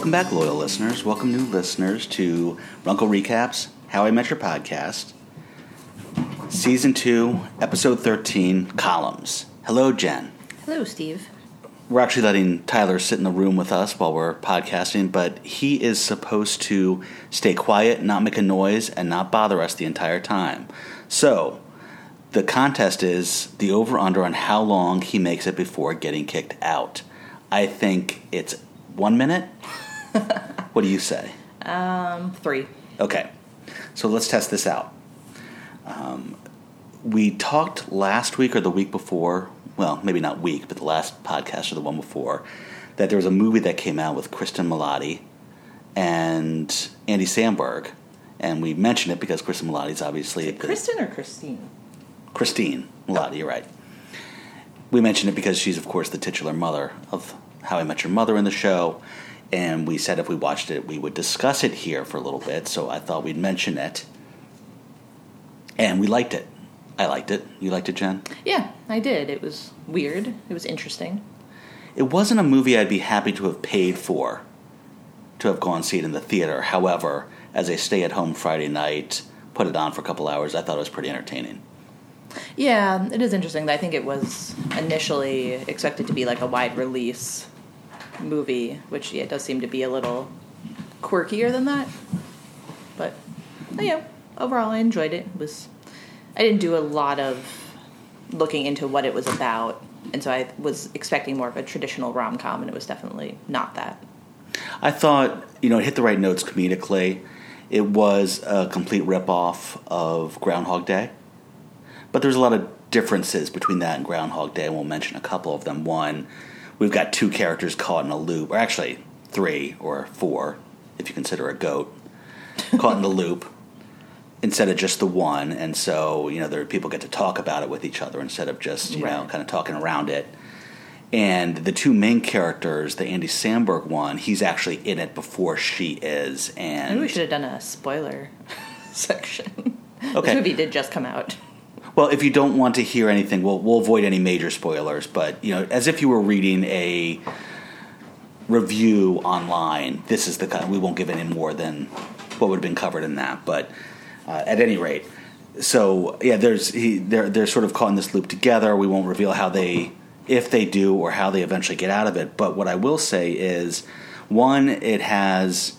Welcome back, loyal listeners. Welcome, new listeners, to Runkle Recaps, How I Met Your Podcast, Season 2, Episode 13, Columns. Hello, Jen. Hello, Steve. We're actually letting Tyler sit in the room with us while we're podcasting, but he is supposed to stay quiet, not make a noise, and not bother us the entire time. So, the contest is the over under on how long he makes it before getting kicked out. I think it's one minute. what do you say? Um, three. Okay, so let's test this out. Um, we talked last week or the week before, well, maybe not week, but the last podcast or the one before, that there was a movie that came out with Kristen Milioti and Andy Samberg. And we mentioned it because Kristen Milioti is obviously. Kristen or Christine? Christine Milioti, you're right. We mentioned it because she's, of course, the titular mother of How I Met Your Mother in the show. And we said if we watched it, we would discuss it here for a little bit. So I thought we'd mention it. And we liked it. I liked it. You liked it, Jen? Yeah, I did. It was weird. It was interesting. It wasn't a movie I'd be happy to have paid for, to have gone see it in the theater. However, as a stay at home Friday night, put it on for a couple hours, I thought it was pretty entertaining. Yeah, it is interesting. I think it was initially expected to be like a wide release movie, which yeah, does seem to be a little quirkier than that. But yeah, overall I enjoyed it. It was I didn't do a lot of looking into what it was about, and so I was expecting more of a traditional rom com, and it was definitely not that. I thought, you know, it hit the right notes comedically. It was a complete ripoff of Groundhog Day. But there's a lot of differences between that and Groundhog Day, we'll mention a couple of them. One, we've got two characters caught in a loop, or actually three or four, if you consider a goat, caught in the loop instead of just the one. And so, you know, there people get to talk about it with each other instead of just, you know, kind of talking around it. And the two main characters, the Andy Samberg one, he's actually in it before she is. And Maybe we should have done a spoiler section. Okay. This movie did just come out. Well, if you don't want to hear anything, we'll we'll avoid any major spoilers. But you know, as if you were reading a review online, this is the kind. We won't give any more than what would have been covered in that. But uh, at any rate, so yeah, there's he they're they're sort of caught in this loop together. We won't reveal how they, if they do, or how they eventually get out of it. But what I will say is, one, it has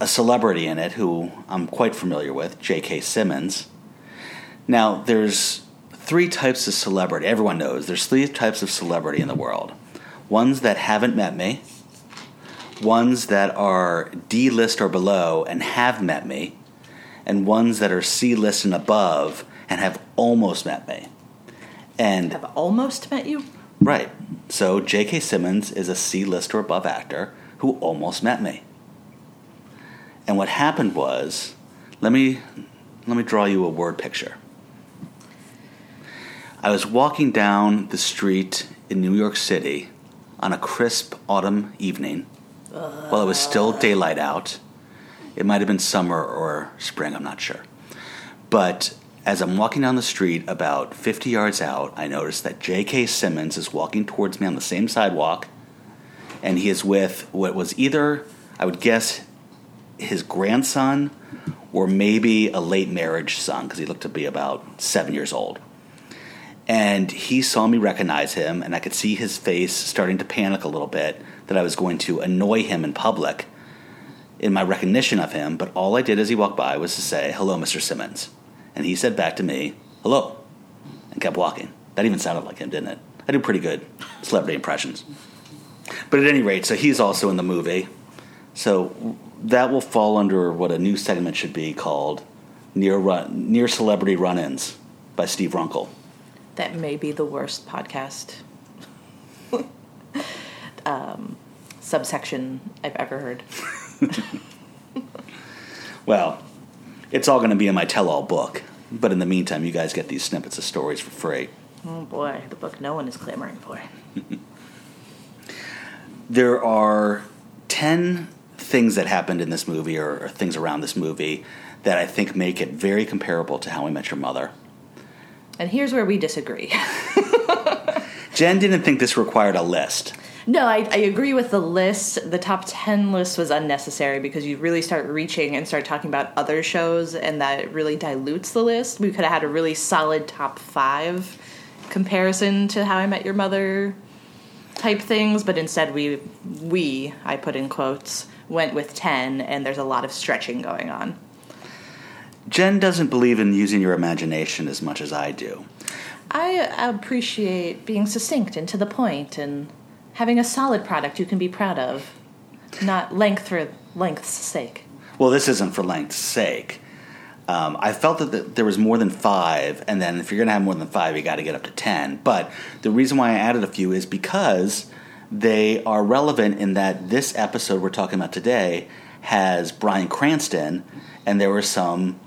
a celebrity in it who I'm quite familiar with, J.K. Simmons. Now, there's three types of celebrity. Everyone knows there's three types of celebrity in the world ones that haven't met me, ones that are D list or below and have met me, and ones that are C list and above and have almost met me. And Have almost met you. Right. So J.K. Simmons is a C list or above actor who almost met me. And what happened was, let me let me draw you a word picture. I was walking down the street in New York City on a crisp autumn evening while it was still daylight out. It might have been summer or spring, I'm not sure. But as I'm walking down the street about 50 yards out, I notice that J.K. Simmons is walking towards me on the same sidewalk, and he is with what was either, I would guess, his grandson or maybe a late marriage son, because he looked to be about seven years old. And he saw me recognize him, and I could see his face starting to panic a little bit that I was going to annoy him in public in my recognition of him. But all I did as he walked by was to say, Hello, Mr. Simmons. And he said back to me, Hello, and kept walking. That even sounded like him, didn't it? I do pretty good celebrity impressions. But at any rate, so he's also in the movie. So that will fall under what a new segment should be called Near, run, near Celebrity Run Ins by Steve Runkle. That may be the worst podcast um, subsection I've ever heard. Well, it's all going to be in my tell all book. But in the meantime, you guys get these snippets of stories for free. Oh boy, the book no one is clamoring for. There are 10 things that happened in this movie, or, or things around this movie, that I think make it very comparable to How I Met Your Mother. And here's where we disagree. Jen didn't think this required a list. No, I, I agree with the list. The top 10 list was unnecessary because you really start reaching and start talking about other shows, and that really dilutes the list. We could have had a really solid top five comparison to How I Met Your Mother type things, but instead we, we, I put in quotes, went with 10, and there's a lot of stretching going on. Jen doesn't believe in using your imagination as much as I do. I appreciate being succinct and to the point and having a solid product you can be proud of, not length for length's sake. Well, this isn't for length's sake. Um, I felt that the, there was more than five, and then if you're going to have more than five, you got to get up to ten. But the reason why I added a few is because they are relevant in that this episode we're talking about today has Bryan Cranston, and there were some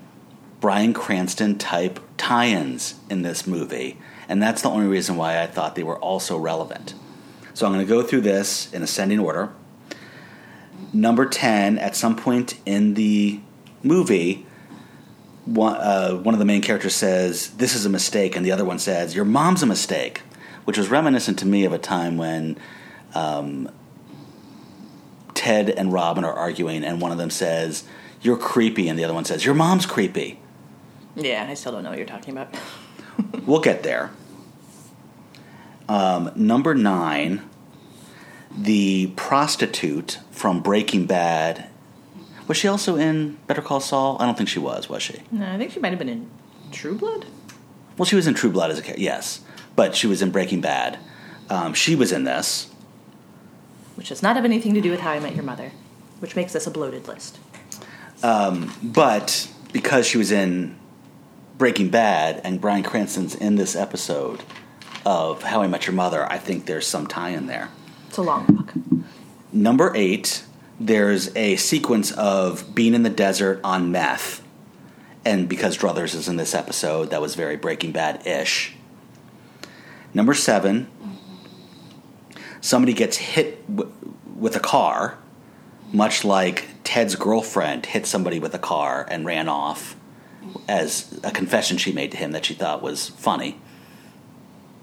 Bryan Cranston type tie ins in this movie. And that's the only reason why I thought they were also relevant. So I'm going to go through this in ascending order. Number 10, at some point in the movie, one, uh, one of the main characters says, This is a mistake, and the other one says, Your mom's a mistake, which was reminiscent to me of a time when um, Ted and Robin are arguing, and one of them says, You're creepy, and the other one says, Your mom's creepy. Yeah, I still don't know what you're talking about. we'll get there. Um, number nine, the prostitute from Breaking Bad. Was she also in Better Call Saul? I don't think she was. Was she? No, I think she might have been in True Blood. Well, she was in True Blood as a character, yes, but she was in Breaking Bad. Um, she was in this, which does not have anything to do with How I Met Your Mother, which makes this a bloated list. Um, but because she was in Breaking Bad and Bryan Cranston's in this episode of How I Met Your Mother, I think there's some tie in there. It's a long book. Number eight, there's a sequence of being in the desert on meth. And because Druthers is in this episode, that was very Breaking Bad ish. Number seven, somebody gets hit w- with a car, much like Ted's girlfriend hit somebody with a car and ran off as a confession she made to him that she thought was funny.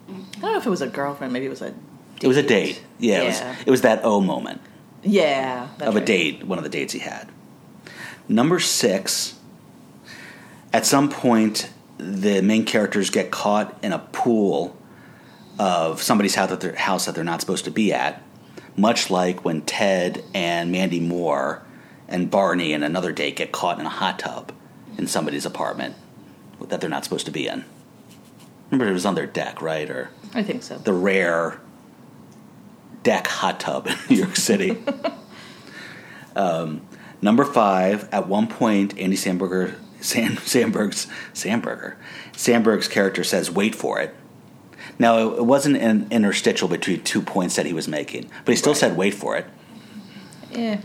I don't know if it was a girlfriend, maybe it was a date. It was a date. Yeah, yeah. It, was, it was that O moment. Yeah. of right. a date, one of the dates he had. Number six, at some point, the main characters get caught in a pool of somebody's house that, they're, house that they're not supposed to be at, much like when Ted and Mandy Moore and Barney and another date get caught in a hot tub in somebody's apartment that they're not supposed to be in. Remember, it was on their deck, right? Or I think so. The rare deck hot tub in New York City. um, number five. At one point, Andy Samberger, Sam, Samberg's Samberger, Samberg's character says, "Wait for it." Now, it wasn't an interstitial between two points that he was making, but he still right. said, "Wait for it." Yeah.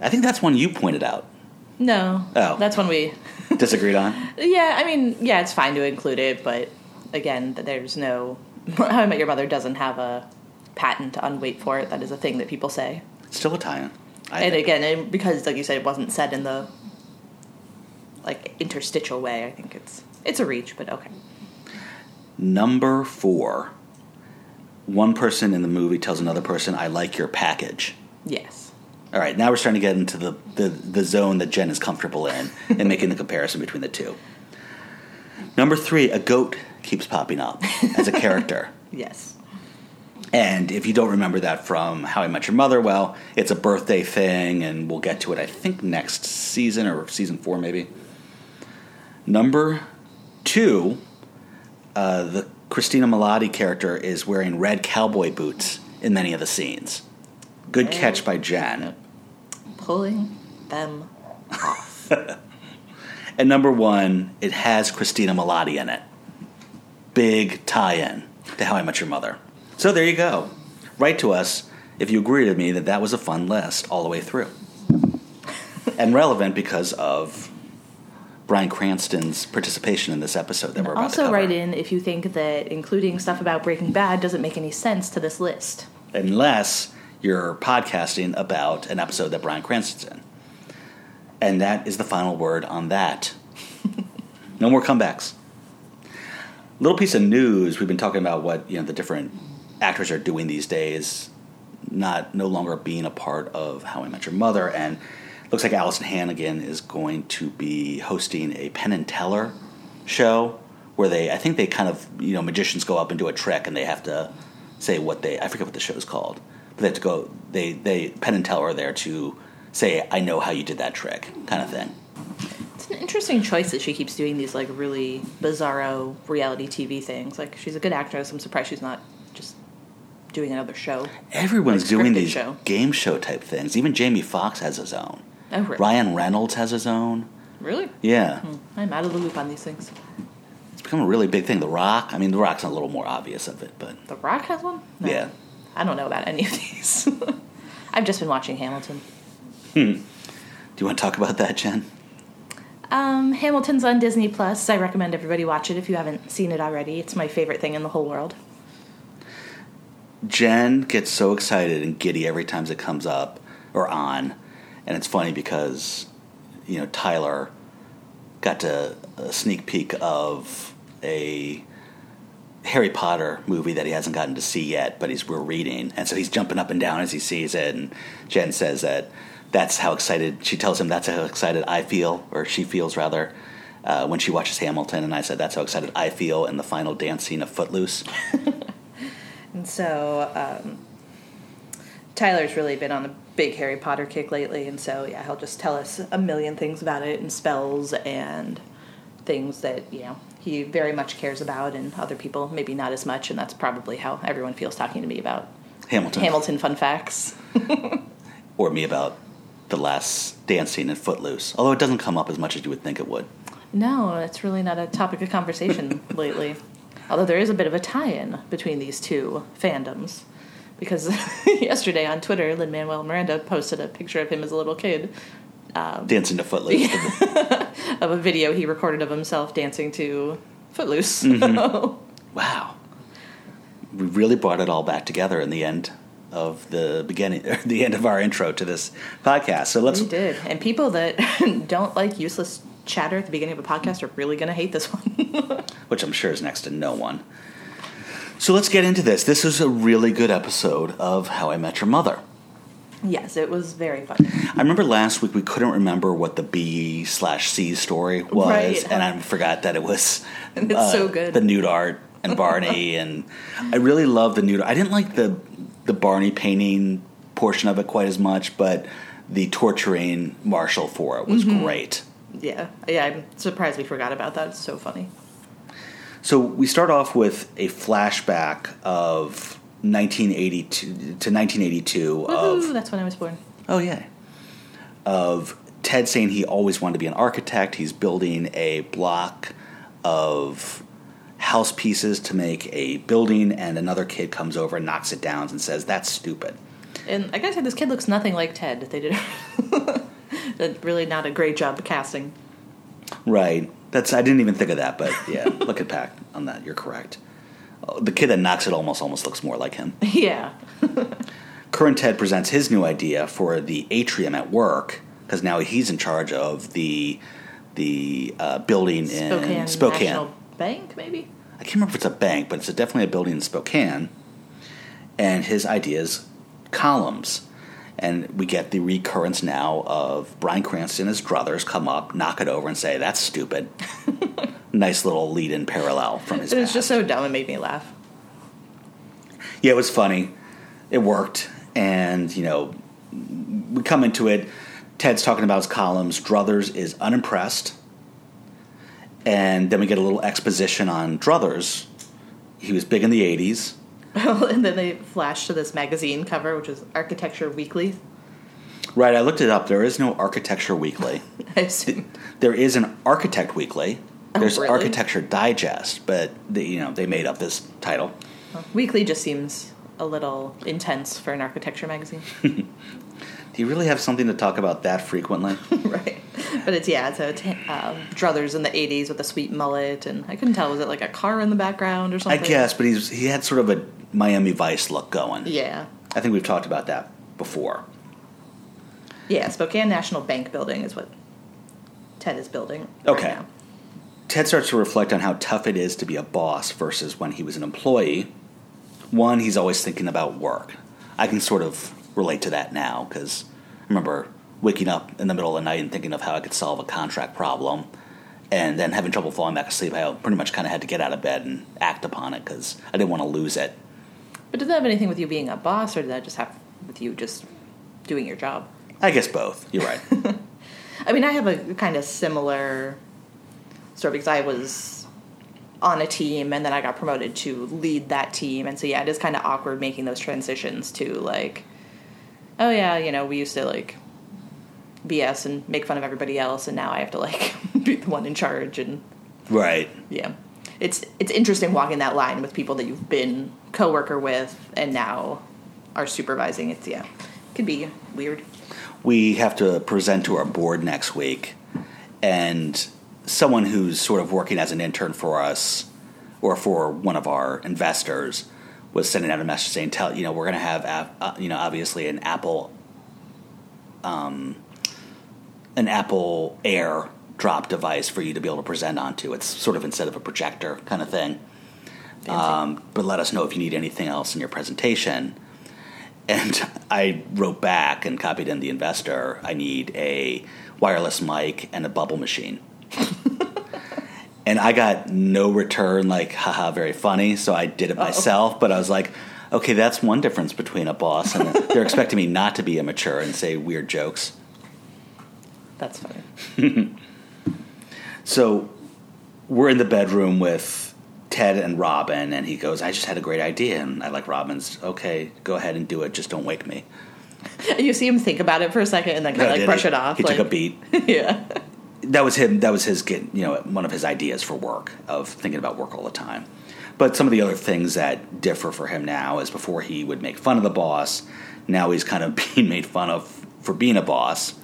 I think that's one you pointed out. No. Oh. That's when we disagreed on. Yeah, I mean, yeah, it's fine to include it, but again, there's no. How I Met Your Mother doesn't have a patent on wait for it. That is a thing that people say. still a Italian. and think. again, because like you said, it wasn't said in the like interstitial way. I think it's it's a reach, but okay. Number four. One person in the movie tells another person, "I like your package." Yes. All right, now we're starting to get into the, the, the zone that Jen is comfortable in and making the comparison between the two. Number three, a goat keeps popping up as a character. yes. And if you don't remember that from How I Met Your Mother, well, it's a birthday thing, and we'll get to it, I think, next season or season four, maybe. Number two, uh, the Christina Milioti character is wearing red cowboy boots in many of the scenes. Good catch by Jen pulling them off. and number one, it has Christina Milioti in it. Big tie-in to How I Met Your Mother. So there you go. Write to us if you agree with me that that was a fun list all the way through, and relevant because of Bryan Cranston's participation in this episode that we're about also to cover. write in if you think that including stuff about Breaking Bad doesn't make any sense to this list. Unless you're podcasting about an episode that Bryan Cranston's in. And that is the final word on that. no more comebacks. Little piece of news. We've been talking about what you know the different actors are doing these days not no longer being a part of How I Met Your Mother, and looks like Alyson Hannigan is going to be hosting a Penn and Teller show where they, I think they kind of, you know, magicians go up and do a trick, and they have to say what they, I forget what the show's called, but they have to go, they, they Penn and Teller are there to say, I know how you did that trick, kind of thing. It's an interesting choice that she keeps doing these like really bizarro reality TV things. Like she's a good actress. I'm surprised she's not just doing another show. Everyone's doing these show. game show type things. Even Jamie Foxx has his own. Oh, really? Ryan Reynolds has his own. Really? Yeah. Hmm. I'm out of the loop on these things. It's become a really big thing. The Rock. I mean, The Rock's a little more obvious of it, but The Rock has one. No. Yeah. I don't know about any of these. I've just been watching Hamilton. do you want to talk about that, Jen? Um, Hamilton's on Disney Plus. I recommend everybody watch it if you haven't seen it already. It's my favorite thing in the whole world. Jen gets so excited and giddy every time it comes up or on, and it's funny because you know Tyler got to a sneak peek of a Harry Potter movie that he hasn't gotten to see yet, but he's we're reading, and so he's jumping up and down as he sees it. And Jen says that that's how excited she tells him that's how excited I feel, or she feels rather, uh, when she watches Hamilton. And I said that's how excited I feel in the final dance scene of Footloose. And so um, Tyler's really been on a big Harry Potter kick lately, and so yeah, he'll just tell us a million things about it and spells and things that you know he very much cares about, and other people maybe not as much, and that's probably how everyone feels talking to me about Hamilton. Hamilton fun facts. or me about the last dance scene in Footloose. Although it doesn't come up as much as you would think it would. No, it's really not a topic of conversation lately. Although there is a bit of a tie-in between these two fandoms. Because yesterday on Twitter, Lin Manuel Miranda posted a picture of him as a little kid um, Dancing to Footloose. Of a video he recorded of himself dancing to Footloose. Mm-hmm. wow. We really brought it all back together in the end of the beginning, the end of our intro to this podcast. So let's we did. And people that don't like useless chatter at the beginning of a podcast are really going to hate this one. which I'm sure is next to no one. So let's get into this. This is a really good episode of How I Met Your Mother. Yes, it was very fun. I remember last week we couldn't remember what the B slash C story was, Right. and I forgot that it was uh, And it's so good. the nude art and Barney, and I really love the nude. I didn't like the the Barney painting portion of it quite as much, but the torturing Marshall for it was Mm-hmm. great. Yeah, yeah, I'm surprised we forgot about that. It's so funny. So we start off with a flashback of 1982 to 1982 Woohoo, of that's when I was born. oh yeah of Ted saying he always wanted to be an architect. He's building a block of house pieces to make a building, and another kid comes over and knocks it down and says that's stupid. And I gotta say, this kid looks nothing like Ted. They did really not a great job casting. Right. That's I didn't even think of that, but yeah, look at Pack on that. You're correct. The kid that knocks it almost almost looks more like him. yeah, Current Ted presents his new idea for the atrium at work because now he's in charge of the the uh, building Spokane, in Spokane. National Bank, maybe. I can't remember if it's a bank, but it's a, definitely a building in Spokane. And his idea is columns. And we get the recurrence now of Bryan Cranston as druthers come up, knock it over, and say, That's stupid. nice little lead in parallel from his It was past. just so dumb. It made me laugh. yeah, it was funny. It worked. And, you know, we come into it. Ted's talking about his columns. Druthers is unimpressed. And then we get a little exposition on Druthers. He was big in the 80s. and then they flash to this magazine cover, which is Architecture Weekly. Right, I looked it up. There is no Architecture Weekly. I assume. There is an Architect Weekly. There's really? Architecture Digest, but they, you know they made up this title. Weekly just seems a little intense for an architecture magazine, Do you really have something to talk about that frequently? right? But it's yeah, it's a t- um, Druthers in the '80s with a sweet mullet, and I couldn't tell was it like a car in the background or something. I guess, but he's he had sort of a Miami Vice look going. Yeah, I think we've talked about that before. yeah. Spokane National Bank building is what Ted is building. Okay. Right. Ted starts to reflect on how tough it is to be a boss versus when he was an employee. One, he's always thinking about work. I can sort of relate to that now because I remember waking up in the middle of the night and thinking of how I could solve a contract problem, and then having trouble falling back asleep. I pretty much kind of had to get out of bed and act upon it because I didn't want to lose it. But does that have anything with you being a boss, or did that just have with you just doing your job? I guess both. You're right. I mean, I have a kind of similar story because I was on a team and then I got promoted to lead that team. And so, yeah, it is kind of awkward making those transitions to like, oh, yeah, you know, we used to like BS and make fun of everybody else, and now I have to like be the one in charge. And right. yeah, it's it's interesting walking that line with people that you've been coworker with and now are supervising. It's yeah, it could be weird. we have to present to our board next week, and someone who's sort of working as an intern for us or for one of our investors was sending out a message saying, "Tell you know we're going to have ap- uh, you know obviously an Apple, um, an Apple Air drop device for you to be able to present onto. It's sort of instead of a projector kind of thing. Um, but let us know if you need anything else in your presentation." And I wrote back and copied in the investor. I need a wireless mic and a bubble machine. and I got no return, like, haha, very funny. So I did it myself. But I was like, okay, that's one difference between a boss and they're expecting me not to be immature and say weird jokes. That's funny. So we're in the bedroom with Ted and Robin, and he goes, I just had a great idea. And I like Robin's, okay, go ahead and do it. Just don't wake me. You see him think about it for a second and then kind No, of like brush he? it off. He like, took a beat. yeah. that was him. That was his, get- you know, one of his ideas for work of thinking about work all the time. But some of the other things that differ for him now is before he would make fun of the boss. Now he's kind of being made fun of for being a boss.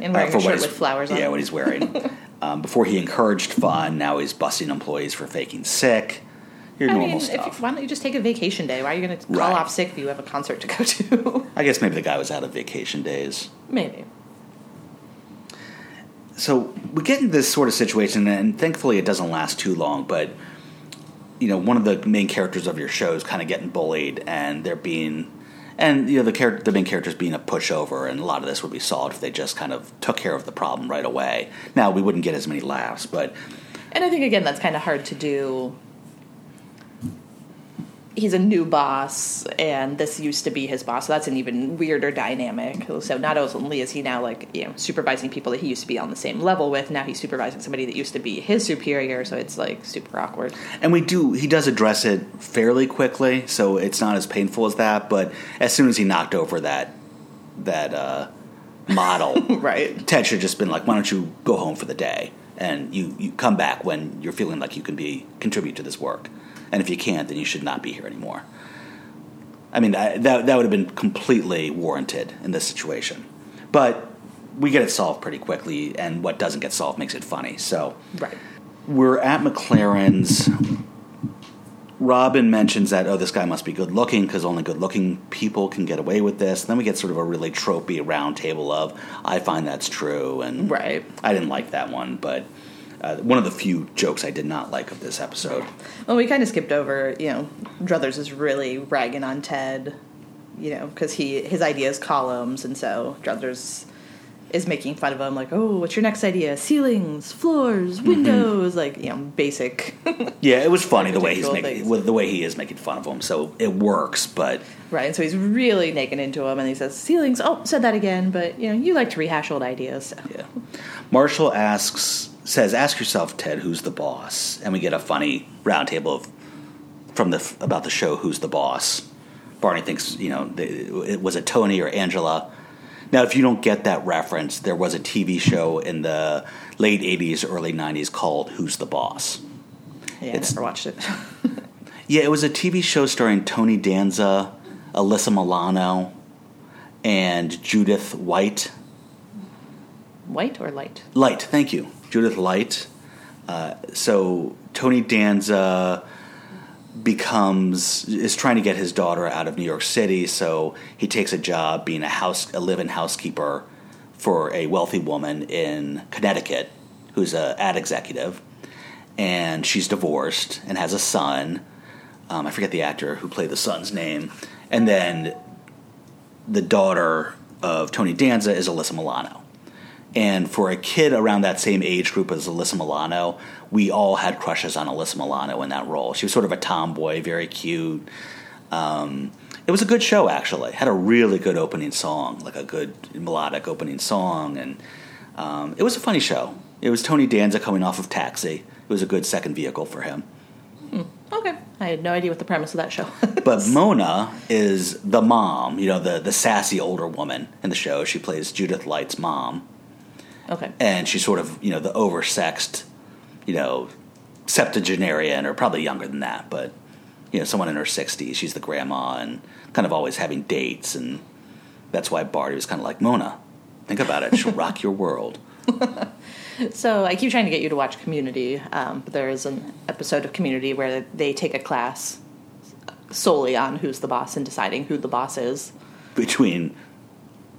And uh, wearing for a shirt with flowers on Yeah, what he's wearing. Um, before he encouraged fun, now he's busting employees for faking sick. Your I normal mean, if you, stuff. why don't you just take a vacation day? Why are you going to call Right. off sick if you have a concert to go to? I guess maybe the guy was out of vacation days. Maybe. so we get in this sort of situation, and thankfully it doesn't last too long. But you know, one of the main characters of your show is kind of getting bullied, and they're being, and you know, the character, the main character is being a pushover, and a lot of this would be solved if they just kind of took care of the problem right away. Now we wouldn't get as many laughs, but And I think, again, that's kind of hard to do. He's a new boss, and this used to be his boss, so that's an even weirder dynamic. So not only is he now like you know supervising people that he used to be on the same level with, now he's supervising somebody that used to be his superior. So it's like super awkward. and we do he does address it fairly quickly, so it's not as painful as that. But as soon as he knocked over that that uh, model, Right. Ted should have just been like, "Why don't you go home for the day and you, you come back when you're feeling like you can be contribute to this work, and if you can't, then you should not be here anymore." I mean, I, that that would have been completely warranted in this situation, but we get it solved pretty quickly, and what doesn't get solved makes it funny. So Right. we're at McLaren's. Robin mentions that oh, this guy must be good looking because only good looking people can get away with this. then we get sort of a really tropey round table of I find that's true, and Right. I didn't like that one, but uh, one of the few jokes I did not like of this episode. Well, we kind of skipped over. You know, Druthers is really ragging on Ted. You know, because he his idea is columns, and so Druthers is making fun of him, like, "Oh, what's your next idea? Ceilings, floors, windows, like you know, basic." Yeah, it was funny the way he's making the way he is making fun of him, so it works. But right, and so he's really nagging into him, and he says, "Ceilings." Oh, said that again, but you know, you like to rehash old ideas. So. Yeah. Marshall asks, says, "Ask yourself, Ted, who's the boss?" And we get a funny roundtable of from the about the show, "Who's the Boss?" Barney thinks, you know, it was it Tony or Angela. Now, if you don't get that reference, there was a TV show in the late '80s, early '90s called "Who's the Boss." Yeah, It's- I never watched it. Yeah, it was a TV show starring Tony Danza, Alyssa Milano, and Judith White. White or light? Light, thank you. Judith Light. Uh, so Tony Danza becomes is trying to get his daughter out of New York City, so he takes a job being a house a live-in housekeeper for a wealthy woman in Connecticut who's a ad executive, and she's divorced and has a son. Um, I forget the actor who played the son's name, and then the daughter of Tony Danza is Alyssa Milano. And for a kid around that same age group as Alyssa Milano, we all had crushes on Alyssa Milano in that role. She was sort of a tomboy, very cute. Um, it was a good show, actually. Had a really good opening song, like a good melodic opening song, and um, it was a funny show. It was Tony Danza coming off of Taxi. It was a good second vehicle for him. Okay. I had no idea what the premise of that show. But Mona is the mom, you know, the the sassy older woman in the show. She plays Judith Light's mom, okay. and she's sort of you know the oversexed, you know, septuagenarian or probably younger than that, but you know someone in her sixties. She's the grandma and kind of always having dates, and that's why Barney was kind of like Mona. Think about it; she'll rock your world. So I keep trying to get you to watch Community, um, but there is an episode of Community where they take a class solely on who's the boss and deciding who the boss is. Between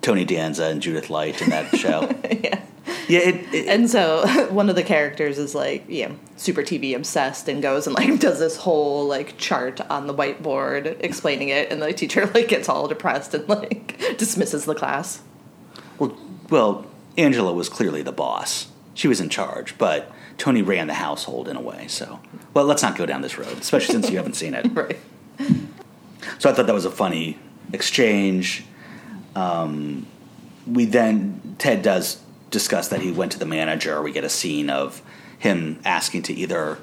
Tony Danza and Judith Light in that show, yeah. yeah, it, it, And so one of the characters is like, you know, super TV obsessed and goes and like does this whole like chart on the whiteboard explaining it, and the teacher like gets all depressed and like dismisses the class. Well, well, Angela was clearly the boss. She was in charge, but Tony ran the household in a way. So, well, let's not go down this road, especially since you haven't seen it. Right. So I thought that was a funny exchange. Um, we then Ted does discuss that he went to the manager. We get a scene of him asking to either.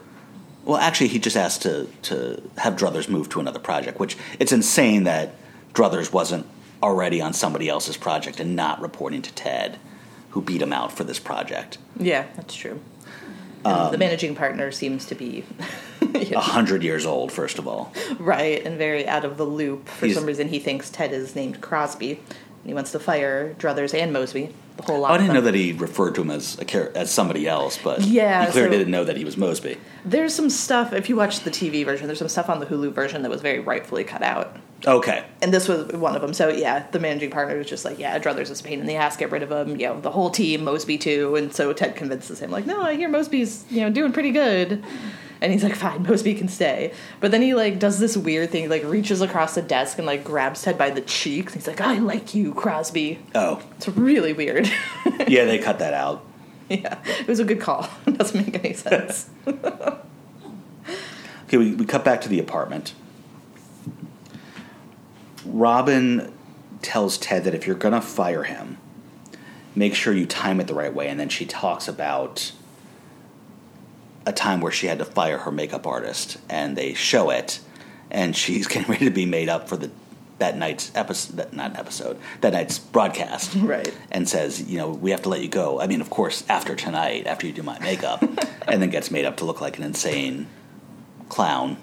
Well, actually, he just asked to to have Druthers move to another project, which it's insane that Druthers wasn't already on somebody else's project and not reporting to Ted, who beat him out for this project. Yeah, that's true. And the um, managing partner seems to be A hundred years old, first of all. right and very out of the loop. For He's- some reason, he thinks Ted is named Crosby. And he wants to fire Druthers and Mosby, whole lot. I didn't know that he referred to him as a as somebody else, but Yeah, he clearly so- didn't know that he was Mosby. There's some stuff, if you watch the TV version, there's some stuff on the Hulu version that was very rightfully cut out. Okay, And this was one of them. So, yeah, the managing partner was just like, yeah, Druthers is a pain in the ass, get rid of him. You know, the whole team, Mosby too. And so Ted convinces him, like, no, I hear Mosby's, you know, doing pretty good. And he's like, fine, Mosby can stay. But then he, like, does this weird thing, like, reaches across the desk and, like, grabs Ted by the cheeks. He's like, I like you, Crosby. oh It's really weird. yeah, they cut that out. yeah, it was a good call. It doesn't make any sense. Okay, we, we cut back to the apartment. Robin tells Ted that if you're gonna fire him, make sure you time it the right way. And then she talks about a time where she had to fire her makeup artist, and they show it, and she's getting ready to be made up for the that night's episode, that, not episode, that night's broadcast, Right. And says, you know, we have to let you go. I mean, of course, after tonight, after you do my makeup, and then gets made up to look like an insane clown.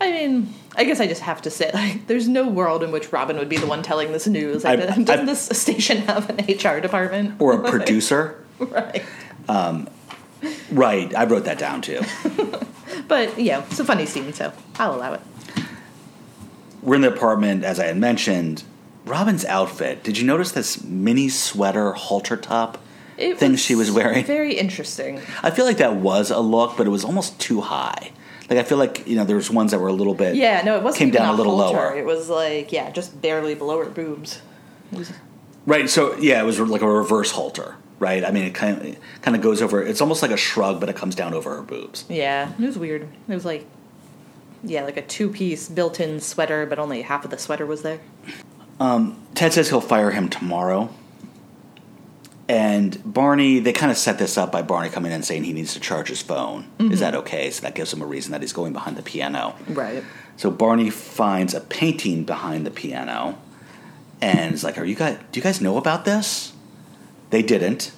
I mean, I guess I just have to say, like, there's no world in which Robin would be the one telling this news. Like, I- doesn't I- this station have an HR department? or a producer. right. Um, right, I wrote that down too. But, yeah, it's a funny scene, so I'll allow it. We're in the apartment, as I had mentioned. Robin's outfit. Did you notice this mini sweater halter top It thing she was wearing? Very interesting. I feel like that was a look, but it was almost too high. Like I feel like you know there was ones that were a little bit. Yeah, no, it wasn't came down a little halter. lower. It was like, yeah, just barely below her boobs. Was- Right. So yeah, it was like a reverse halter. Right. I mean, it kind of kind of goes over. It's almost like a shrug, but it comes down over her boobs. yeah, it was weird. It was like, yeah, like a two piece built in sweater, but only half of the sweater was there. Um, Ted says he'll fire him tomorrow. And Barney, they kind of set this up by Barney coming in and saying he needs to charge his phone. Is that mm-hmm. okay? So that gives him a reason that he's going behind the piano. Right. So Barney finds a painting behind the piano and is like, Are you guys do you guys know about this? They didn't.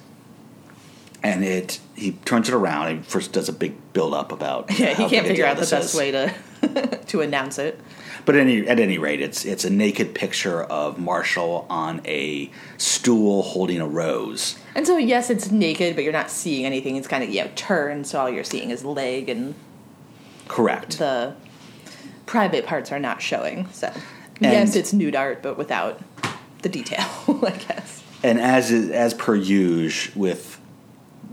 And it he turns it around and first does a big build up about Yeah, he can't figure out the best is. way to to announce it. But at any, at any rate, it's it's a naked picture of Marshall on a stool holding a rose. And so, yes, it's naked, but you're not seeing anything. It's kind of you know turned, so all you're seeing is leg, and Correct. the private parts are not showing. So, yes, it's nude art, but without the detail, I guess. And as as per usual with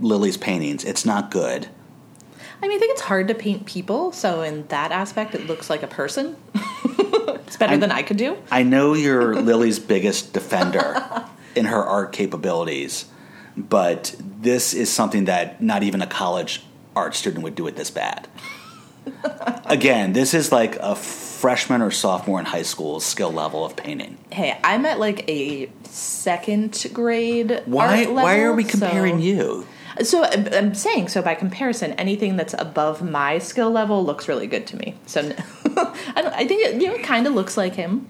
Lily's paintings, it's not good. I mean, I think it's hard to paint people, so in that aspect, it looks like a person. It's better I- than I could do. I know you're Lily's biggest defender in her art capabilities, but this is something that not even a college art student would do it this bad. Again, this is like a freshman or sophomore in high school skill level of painting. Hey, I'm at like a second grade. Why? art why are we comparing so- you? So I'm saying, so by comparison, anything that's above my skill level looks really good to me. So I, don't, I think it you know, kind of looks like him.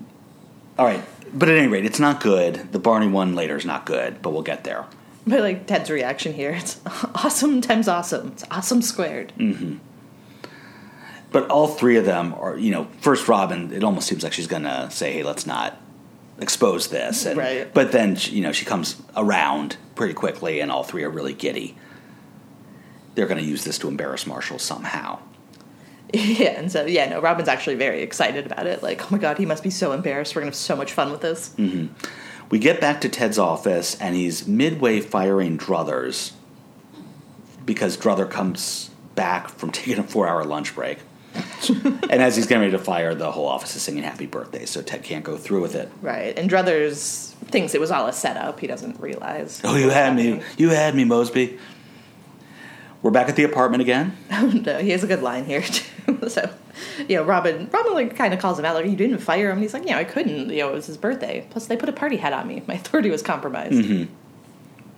All right, but at any rate, it's not good. The Barney one later is not good, but we'll get there. But like Ted's reaction here, it's awesome times awesome. It's awesome squared. Mm-hmm. But all three of them are, you know, first Robin, it almost seems like she's going to say, hey, let's not expose this. And, Right. But then, you know, she comes around pretty quickly, and all three are really giddy. They're going to use this to embarrass Marshall somehow. Yeah, and so yeah, no, Robin's actually very excited about it. Like, oh my god, he must be so embarrassed. We're gonna have so much fun with this. Mm-hmm. We get back to Ted's office, and he's midway firing Druthers because Druther comes back from taking a four hour lunch break. and as he's getting ready to fire, the whole office is singing happy birthday, so Ted can't go through with it. Right, and Druthers thinks it was all a setup. He doesn't realize. Oh, you had me. You had me, Mosby. We're back at the apartment again. Oh no, he has a good line here too. so, you know, Robin, Robin like kind of calls him out, like you didn't fire him. And he's like, yeah, I couldn't. You know, it was his birthday. Plus, they put a party hat on me. My authority was compromised. Mm-hmm.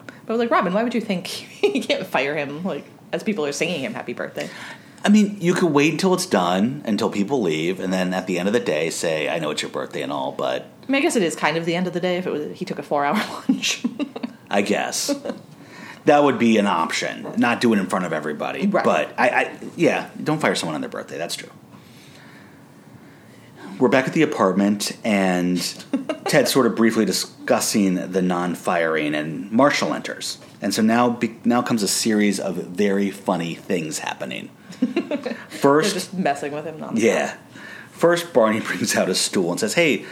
But I was like, Robin, why would you think you can't fire him? Like, as people are singing him happy birthday. I mean, you could wait until it's done, until people leave, and then at the end of the day say, I know it's your birthday and all, but I mean, I guess it is kind of the end of the day if it was he took a four hour lunch. I guess. that would be an option. Not do it in front of everybody. Right. But I, I yeah, don't fire someone on their birthday. That's true. We're back at the apartment, and Ted's sort of briefly discussing the non-firing, and Marshall enters, and so now now comes a series of very funny things happening. They're First, just messing with him. Nonstop. yeah, first Barney brings out a stool and says, "Hey,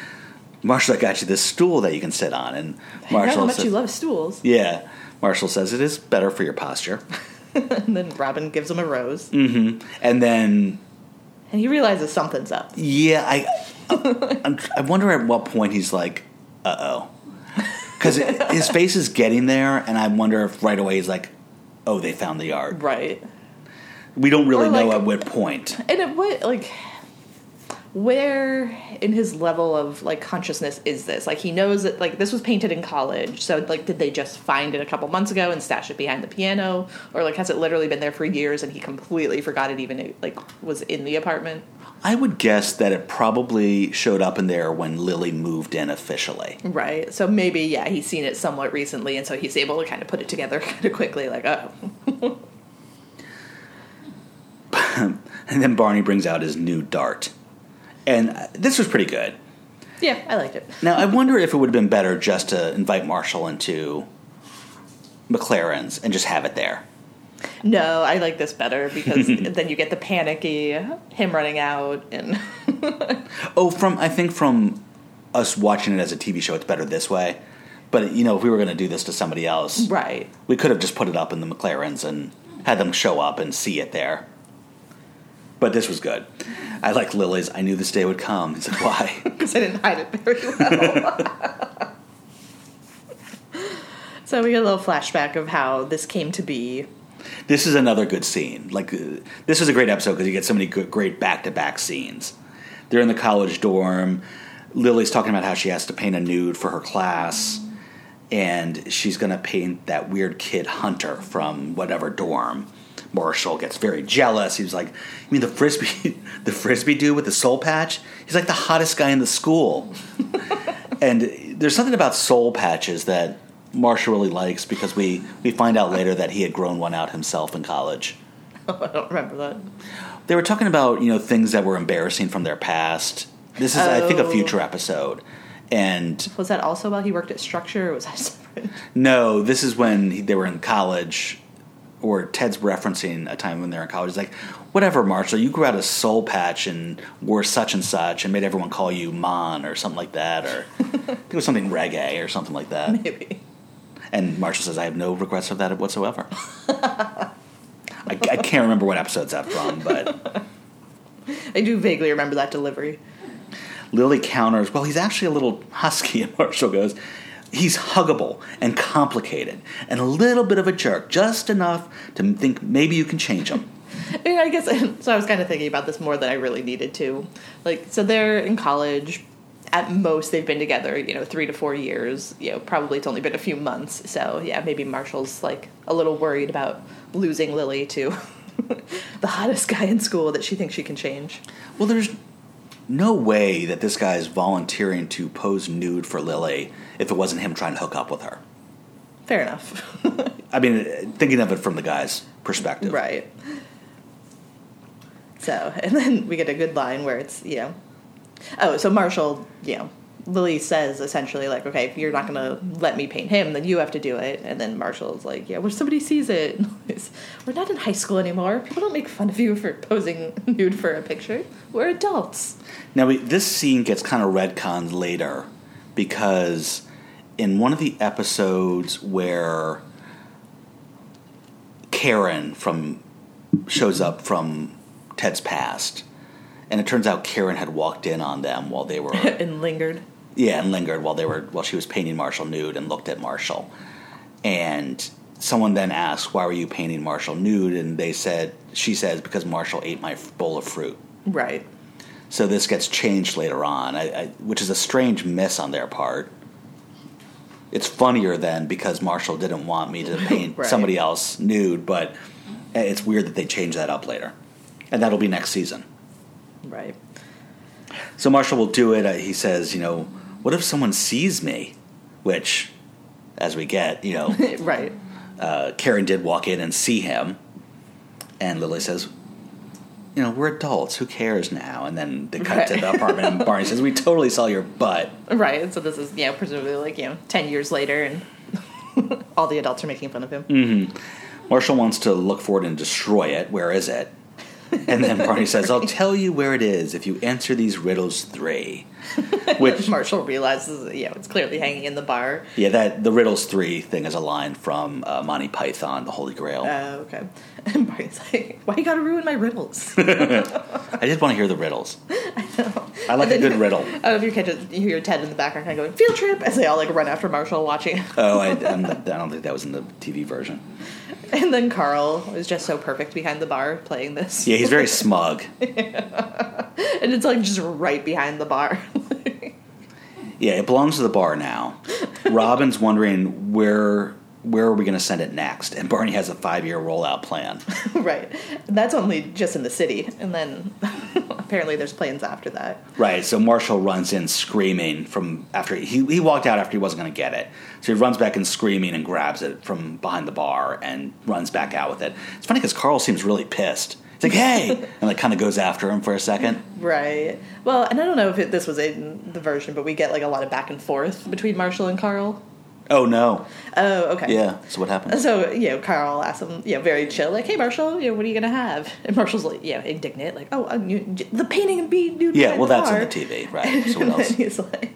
Marshall, I got you this stool that you can sit on," and Marshall, I know how much says, you love stools. "Yeah." Marshall says it is better for your posture. and then Robin gives him a rose, And then, and he realizes something's up. yeah, I, I'm, I wonder at what point he's like, "Uh oh," because his face is getting there, and I wonder if right away he's like, "Oh, they found the yard. Right. We don't really Or, know at what point. And it what like where in his level of like consciousness is this? Like he knows that like this was painted in college, so like did they just find it a couple months ago and stash it behind the piano, or like has it literally been there for years and he completely forgot it even like was in the apartment? I would guess that it probably showed up in there when Lily moved in officially. Right. So maybe yeah, he's seen it somewhat recently, and so he's able to kind of put it together kind of quickly. Like oh, And then Barney brings out his new dart. And this was pretty good. yeah, I liked it. Now, I wonder if it would have been better just to invite Marshall into McLaren's and just have it there. No, I like this better because then you get the panicky him running out and Oh, from I think from us watching it as a TV show, it's better this way. But you know, if we were going to do this to somebody else, right. we could have just put it up in the McLarens and had them show up and see it there. But this was good. I like Lily's. I knew this day would come. He's like, why? because I didn't hide it very well. so we get a little flashback of how this came to be. this is another good scene. Like uh, this is a great episode because you get so many good, great back-to-back scenes. They're in the college dorm. Lily's talking about how she has to paint a nude for her class, and she's going to paint that weird kid Hunter from whatever dorm. Marshall gets very jealous. He's like, "You mean the frisbee, the frisbee dude with the soul patch? He's like the hottest guy in the school." and there's something about soul patches that Marshall really likes because we we find out later that he had grown one out himself in college. Oh, I don't remember that. They were talking about you know things that were embarrassing from their past. This is, I think, a Oh. future episode. And Was that also while he worked at Structure, or was that separate? no, this is when he, they were in college, or Ted's referencing a time when they were in college. He's like, whatever, Marshall, you grew out a soul patch and wore such and such and made everyone call you Mon or something like that, or it was something reggae or something like that. Maybe. And Marshall says, I have no regrets of that whatsoever. I, I can't remember what episode's that from, but I do vaguely remember that delivery. Lily counters, well, he's actually a little husky. And Marshall goes, he's huggable and complicated and a little bit of a jerk, just enough to think maybe you can change him. I mean, I guess so. I was kind of thinking about this more than I really needed to. Like, so they're in college. At most, they've been together, you know, three to four years. You know, probably it's only been a few months. So yeah, maybe Marshall's like a little worried about losing Lily to the hottest guy in school that she thinks she can change. Well, there's no way that this guy is volunteering to pose nude for Lily if it wasn't him trying to hook up with her. Fair enough. I mean, thinking of it from the guy's perspective. right. So, and then we get a good line where it's, you know, oh, so Marshall, you know, Lily says essentially like, okay, if you're not going to let me paint him, then you have to do it. And then Marshall's like, yeah, well, somebody sees it. We're not in high school anymore. People don't make fun of you for posing nude for a picture. We're adults. Now, we, this scene gets kind of retconned later because in one of the episodes where Karen from shows up from Ted's past, and it turns out Karen had walked in on them while they were and lingered. Yeah, and lingered while they were while she was painting Marshall nude and looked at Marshall. And someone then asked, "Why were you painting Marshall nude?" And they said, "She says because Marshall ate my bowl of fruit." Right. So this gets changed later on, I, I, which is a strange miss on their part. It's funnier then because Marshall didn't want me to paint Right. somebody else nude, but it's weird that they change that up later, and that'll be next season. Right. So Marshall will do it. Uh, he says, you know, what if someone sees me? Which, as we get, you know, right. uh, Karen did walk in and see him, and Lily says, you know, we're adults. Who cares now? And then they cut to the apartment, and Barney says, we totally saw your butt. Right. And so this is, you know, presumably like, you know, 10 years later and all the adults are making fun of him. Mm-hmm. Marshall wants to look for it and destroy it. Where is it? And then Barney says, I'll tell you where it is if you answer these riddles three. Which Marshall realizes, you know, it's clearly hanging in the bar. Yeah, that the riddles three thing is a line from uh, Monty Python, The Holy Grail. Oh, okay. And Barney's like, why you gotta ruin my riddles? I just want to hear the riddles. I, know. I like a good riddle. I don't know if you catch it, you hear Ted in the background kind of going, field trip, as they all like run after Marshall watching. Oh, I, I'm not- I don't think that was in the TV version. And then Carl is just so perfect behind the bar playing this. Yeah, he's very smug. And it's like just right behind the bar. Yeah, it belongs to the bar now. Robin's wondering where where are we going to send it next, and Barney has a five year rollout plan. right. That's only just in the city. And then apparently there's plans after that. Right, so Marshall runs in screaming from after he he walked out after he wasn't going to get it. So he runs back in screaming and grabs it from behind the bar and runs back out with it. It's funny because Carl seems really pissed. He's like, "Hey!" and like kind of goes after him for a second. Right. Well, and I don't know if it, this was in the version, but we get like a lot of back and forth between Marshall and Carl. Oh no! Oh, okay. Yeah. So what happened? So, you know, Carl asks him, you know, very chill, like, hey, Marshall, you know, what are you going to have? And Marshall's like, you know, indignant, like, oh, uh, you, the painting and be nude. Yeah. Well, that's bar." in the TV, right? So what else? he's like,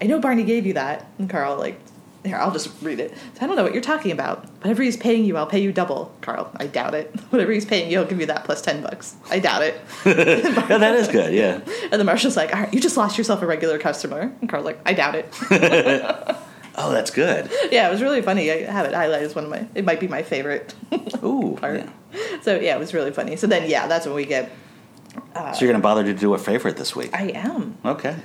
I know Barney gave you that. And Carl, like, here, I'll just read it. So I don't know what you're talking about. Whatever he's paying you, I'll pay you double. Carl, I doubt it. Whatever he's paying you, I'll give you that plus 10 bucks. I doubt it. yeah, that is good. Yeah. And the Marshall's like, all right, you just lost yourself a regular customer. And Carl's like, I doubt it. Oh, that's good. yeah, it was really funny. I have it highlighted as one of my, it might be my favorite Ooh. part. yeah. So yeah, it was really funny. So then, yeah, that's when we get, uh, So you're gonna bother to do a favorite this week? I am. Okay.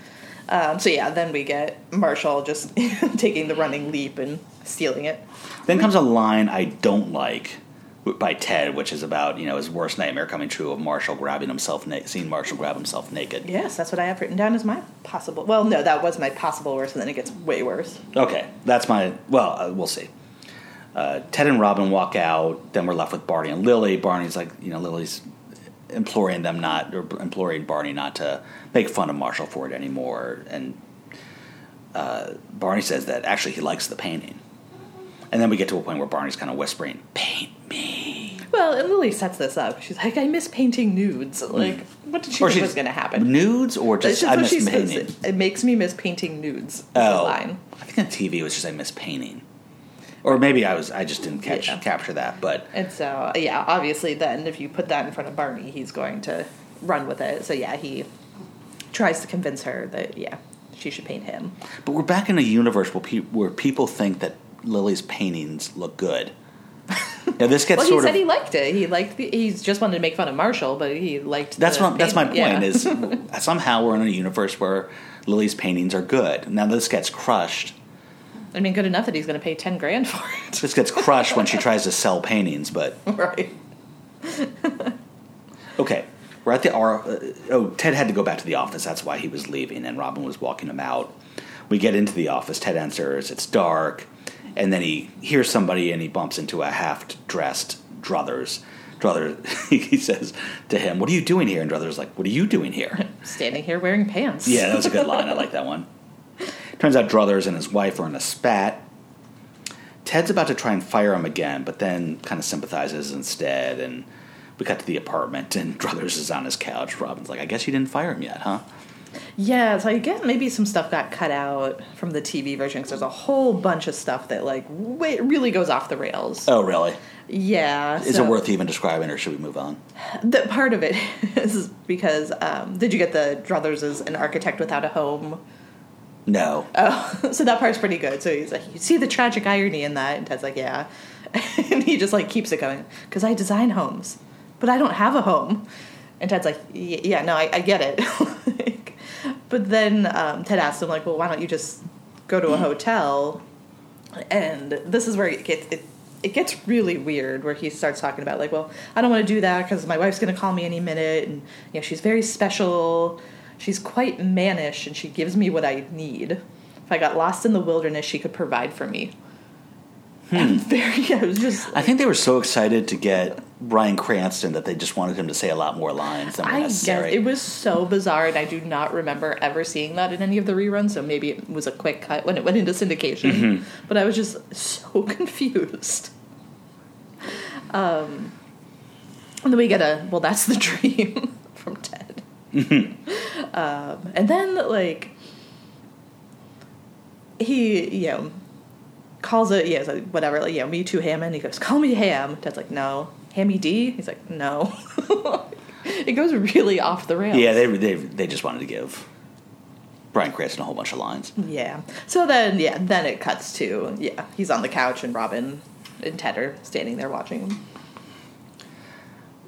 Um, so yeah, then we get Marshall just taking the running leap and stealing it. Then comes a line I don't like by Ted, which is about you know his worst nightmare coming true of Marshall grabbing himself, na- seeing Marshall grab himself naked. Yes, that's what I have written down as my possible. Well, no, that was my possible worst, and then it gets way worse. Okay, that's my. Well, uh, we'll see. Uh, Ted and Robin walk out. Then we're left with Barney and Lily. Barney's like, you know, Lily's imploring them not, or imploring Barney not to make fun of Marshall for it anymore. And uh, Barney says that actually he likes the painting. And then we get to a point where Barney's kind of whispering, "Paint me." Well, and Lily sets this up. She's like, "I miss painting nudes." Like, what did she think she's- was going to happen? Nudes or just I miss she says. painting. It makes me miss painting nudes. Oh, line. I think on TV it was just I miss painting, or maybe I was I just didn't catch Yeah. capture that. But And so, yeah, obviously, then if you put that in front of Barney, he's going to run with it. So yeah, he tries to convince her that yeah, she should paint him. But we're back in a universe where, pe- where people think that Lily's paintings look good. now this gets Well, he sort said of. he liked it. He liked. The, he just wanted to make fun of Marshall, but he liked. that's the what, that's my point. yeah. Is somehow we're in a universe where Lily's paintings are good. Now this gets crushed. I mean, good enough that he's going to pay ten grand for it. This gets crushed when she tries to sell paintings. But right. okay, we're at the R. Uh, oh, Ted had to go back to the office. That's why he was leaving, and Robin was walking him out. We get into the office. Ted answers. It's dark, and then he hears somebody, and he bumps into a half-dressed Druthers. Druther, he says to him, "What are you doing here?" And Druther's like, "What are you doing here?" Standing here wearing pants. Yeah, that was a good line. I like that one. Turns out Druthers and his wife are in a spat. Ted's about to try and fire him again, but then kind of sympathizes instead. And we cut to the apartment, and Druthers is on his couch. Robin's like, I guess you didn't fire him yet, huh? Yeah, so I guess maybe some stuff got cut out from the TV version because there's a whole bunch of stuff that like way, really goes off the rails. Oh, really? Yeah. Is so- it worth even describing, or should we move on? The part of it is because um, did you get the Druthers is an architect without a home? No. Oh, so that part's pretty good. So he's like, you see the tragic irony in that, and Ted's like, yeah, and he just like keeps it going because I design homes, but I don't have a home, and Ted's like, "Y- yeah, no, I, I get it. Like, but then um, Ted asks him like, well, why don't you just go to a hotel? And this is where it gets it. It gets really weird where he starts talking about like, well, I don't want to do that because my wife's going to call me any minute, and you know she's very special. She's quite mannish, and she gives me what I need. If I got lost in the wilderness, she could provide for me. And very, I was just. I think they were so excited to get Bryan Cranston that they just wanted him to say a lot more lines than I guess necessary. it was so bizarre, and I do not remember ever seeing that in any of the reruns. So maybe it was a quick cut when it went into syndication. Mm-hmm. But I was just so confused. Um, and then we get a well, that's the dream from Ted. Mm-hmm. um, and then like he, you know, calls it yeah, so whatever, like, you know, me too, Hammond. He goes, call me Ham. Ted's like, no, Hammy D. He's like, no. it goes really off the rails. yeah, they, they they just wanted to give Bryan Cranston a whole bunch of lines. Yeah. So then, yeah, then it cuts to yeah, he's on the couch and Robin and Ted are standing there watching him.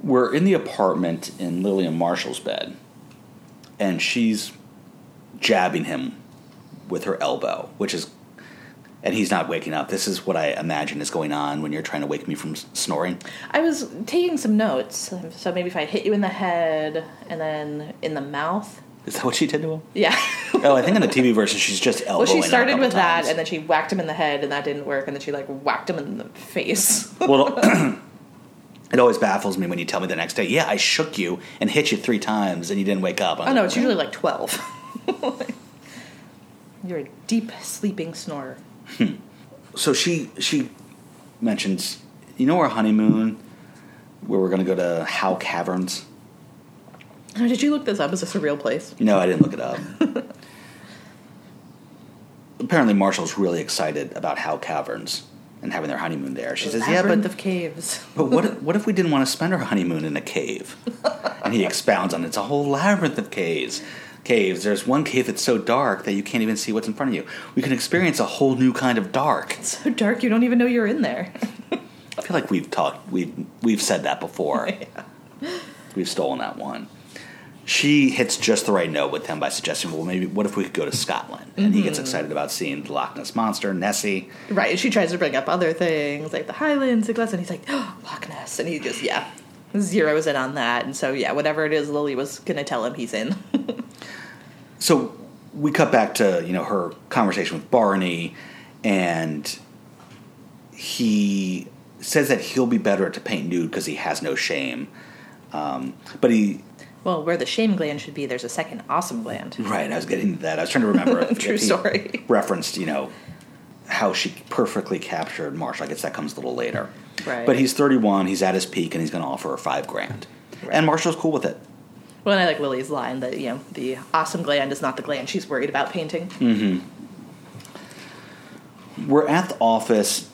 we're in the apartment in Lily and Marshall's bed, and she's jabbing him with her elbow, which is, and he's not waking up. This is what I imagine is going on when you're trying to wake me from snoring. I was taking some notes, so maybe if I hit you in the head and then in the mouth. Is that what she did to him? Yeah. Oh, I think in the TV version she's just elbowing. well, she started with that, and then she whacked him in the head, and that didn't work, and then she like whacked him in the face. Well, it always baffles me when you tell me the next day, yeah, I shook you and hit you three times and you didn't wake up. I was oh no, like, it's usually like twelve. You're a deep sleeping snorer. Hmm. So she she mentions, you know, our honeymoon, where we're going to go to Howe Caverns. Oh, did you look this up? Is this a real place? No, I didn't look it up. Apparently, Marshall's really excited about Howe Caverns and having their honeymoon there. She says, "Yeah, but of caves. but what if, what if we didn't want to spend our honeymoon in a cave?" And he expounds on it. it's a whole labyrinth of caves. Caves. There's one cave that's so dark that you can't even see what's in front of you. We can experience a whole new kind of dark. It's so dark you don't even know you're in there. I feel like we've talked, we've we've said that before. We've stolen that one. She hits just the right note with him by suggesting, well, maybe what if we could go to Scotland? And he gets excited about seeing the Loch Ness monster, Nessie. Right, she tries to bring up other things like the Highlands, and he's like, oh, Loch Ness. And he just, yeah, zeroes in on that. And so, yeah, whatever it is Lily was going to tell him, he's in. So we cut back to you know her conversation with Barney, and he says that he'll be better to paint nude because he has no shame. Um, but he well, where the shame gland should be, there's a second awesome gland. Right, I was getting to that. I was trying to remember. True story. Referenced, you know, how she perfectly captured Marshall. I guess that comes a little later. Right. But he's 31. He's at his peak, and he's going to offer her five grand. And Marshall's cool with it. Well, and I like Lily's line that, you know, the awesome gland is not the gland she's worried about painting. Mhm. We're at the office.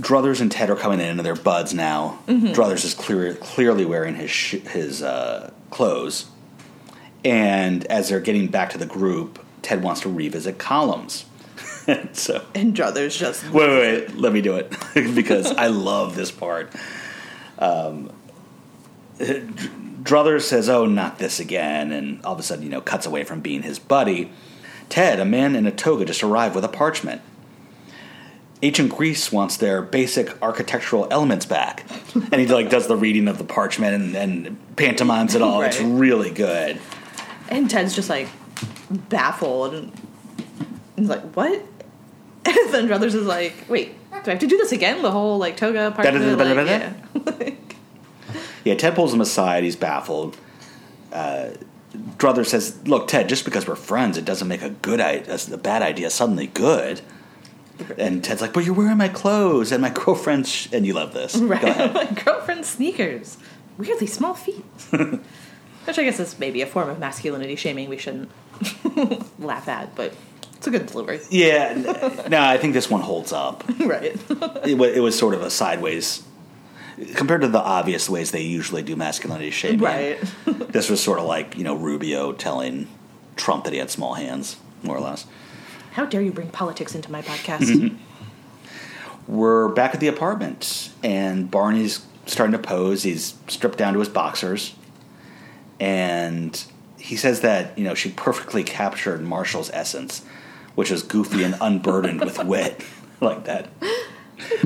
Druthers and Ted are coming in, and they're buds now. Mm-hmm. Druthers is clear, clearly wearing his sh- his uh, clothes, And as they're getting back to the group, Ted wants to revisit columns. so And Druthers just wait, wait, wait, let me do it because I love this part. Um, Druthers says, "Oh, not this again," and all of a sudden, you know, cuts away from being his buddy. Ted, a man in a toga, just arrived with a parchment. Ancient Greece wants their basic architectural elements back, and he like does the reading of the parchment and, and pantomimes it all. It's really good. and Ted's just like baffled and he's like, What? And then Druthers is like, Wait, do I have to do this again? The whole like toga part? Like, yeah. Yeah, Ted pulls him aside. He's baffled. Uh, Druther says, "Look, Ted, just because we're friends, it doesn't make a good idea, a bad idea suddenly good." And Ted's like, "But you're wearing my clothes and my girlfriend's," sh-, and you love this. Go Right. ahead. My girlfriend's sneakers. Weirdly small feet. Which I guess is maybe a form of masculinity shaming we shouldn't laugh at, but it's a good delivery. Yeah, no, I think this one holds up. right. It, wa- it was sort of a sideways compared to the obvious ways they usually do masculinity shaming. right. This was sort of like you know Rubio telling Trump that he had small hands, more or less. How dare you bring politics into my podcast? We're back at the apartment, and Barney's starting to pose. He's stripped down to his boxers, and he says that you know she perfectly captured Marshall's essence, which is goofy and unburdened with wit, like that.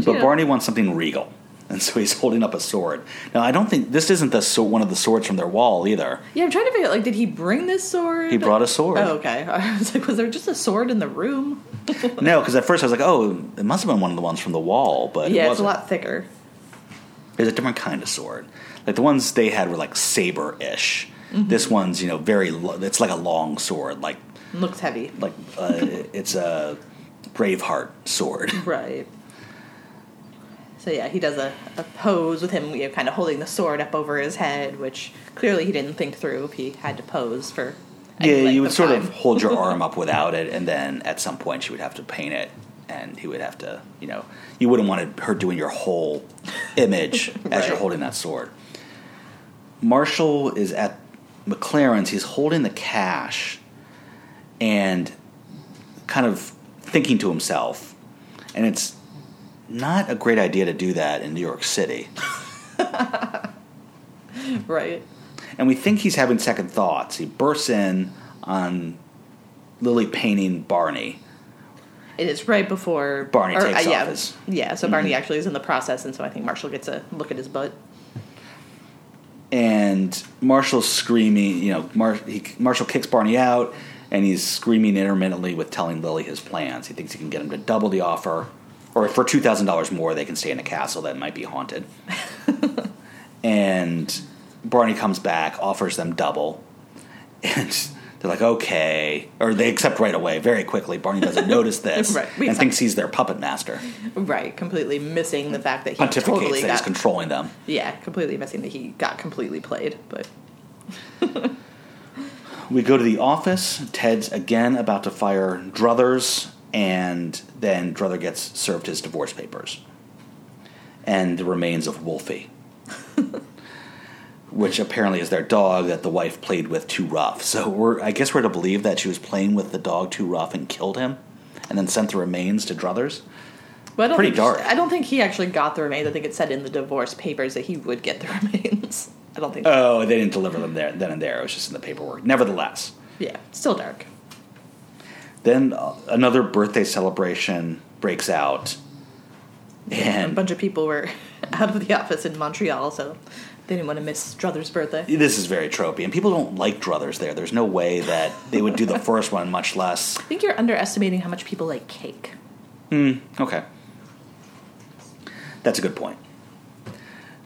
But. Barney wants something regal, and so he's holding up a sword. Now, I don't think this isn't the so- one of the swords from their wall either. yeah, I'm trying to figure out, like, did he bring this sword? He brought a sword. Oh, okay. I was like, was there just a sword in the room? No, because at first I was like, oh, it must have been one of the ones from the wall, but it yeah, it's a lot thicker. It's a different kind of sword. Like the ones they had were like saber ish. Mm-hmm. This one's you know very. Lo- it's like a long sword, like Looks heavy. like uh, it's a Braveheart sword. Right. So yeah, he does a, a pose with him, you know, kind of holding the sword up over his head, which clearly he didn't think through if he had to pose for. Yeah, you would of sort time. of hold your arm up without it, and then at some point she would have to paint it, and he would have to, you know, you wouldn't want her doing your whole image as you're holding that sword. Marshall is at McLaren's. He's holding the cash, and kind of thinking to himself, and it's not a great idea to do that in New York City. right. and we think he's having second thoughts. He bursts in on Lily painting Barney. It is right before Barney or, takes uh, yeah, off his- Yeah, so Barney actually is in the process, and so I think Marshall gets a look at his butt. And Marshall's screaming, you know, Mar- he, Marshall kicks Barney out, and he's screaming intermittently with telling Lily his plans. He thinks he can get him to double the offer, or for $2,000 more, they can stay in a castle that might be haunted. and Barney comes back, offers them double, and they're like, okay. Or they accept right away, very quickly. Barney doesn't notice this Right, and thinks he's their puppet master. Right, completely missing the fact that he Pontificates totally that he's got controlling them. yeah, completely missing that he got completely played. But We go to the office. Ted's again about to fire Druthers, and then Druther gets served his divorce papers and the remains of Wolfie, which apparently is their dog that the wife played with too rough. So we're, I guess we're to believe that she was playing with the dog too rough and killed him, and then sent the remains to Druthers. But I don't Pretty think, dark. I don't think he actually got the remains. I think it said in the divorce papers that he would get the remains. I don't think. Oh, they didn't deliver them there then and there. It was just in the paperwork. Nevertheless. yeah, still dark. Then another birthday celebration breaks out, a and bunch of people were out of the office in Montreal, so they didn't want to miss Druthers' birthday. this is very tropey, and people don't like druthers there. There's no way that they would do the first one, much less. I think you're underestimating how much people like cake. Hmm, okay, that's a good point.